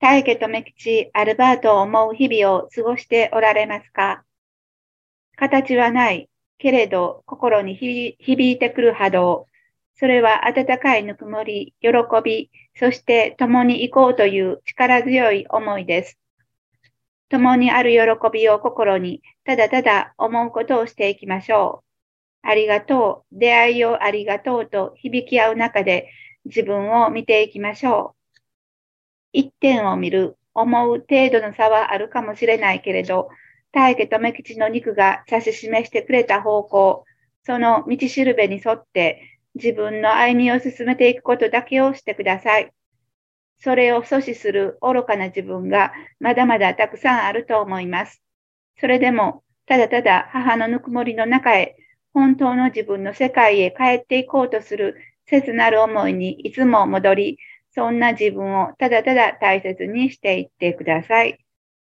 大家とめ吉、アルバートを思う日々を過ごしておられますか？形はない、けれど心に響いてくる波動。それは温かいぬくもり、喜び、そして共に行こうという力強い思いです。共にある喜びを心に、ただただ思うことをしていきましょう。ありがとう、出会いをありがとうと響き合う中で自分を見ていきましょう。一点を見る、思う程度の差はあるかもしれないけれど、大家留吉の肉が指し示してくれた方向、その道しるべに沿って自分の歩みを進めていくことだけをしてください。それを阻止する愚かな自分がまだまだたくさんあると思います。それでも、ただただ母のぬくもりの中へ、本当の自分の世界へ帰っていこうとする切なる思いにいつも戻り、そんな自分をただただ大切にしていってください。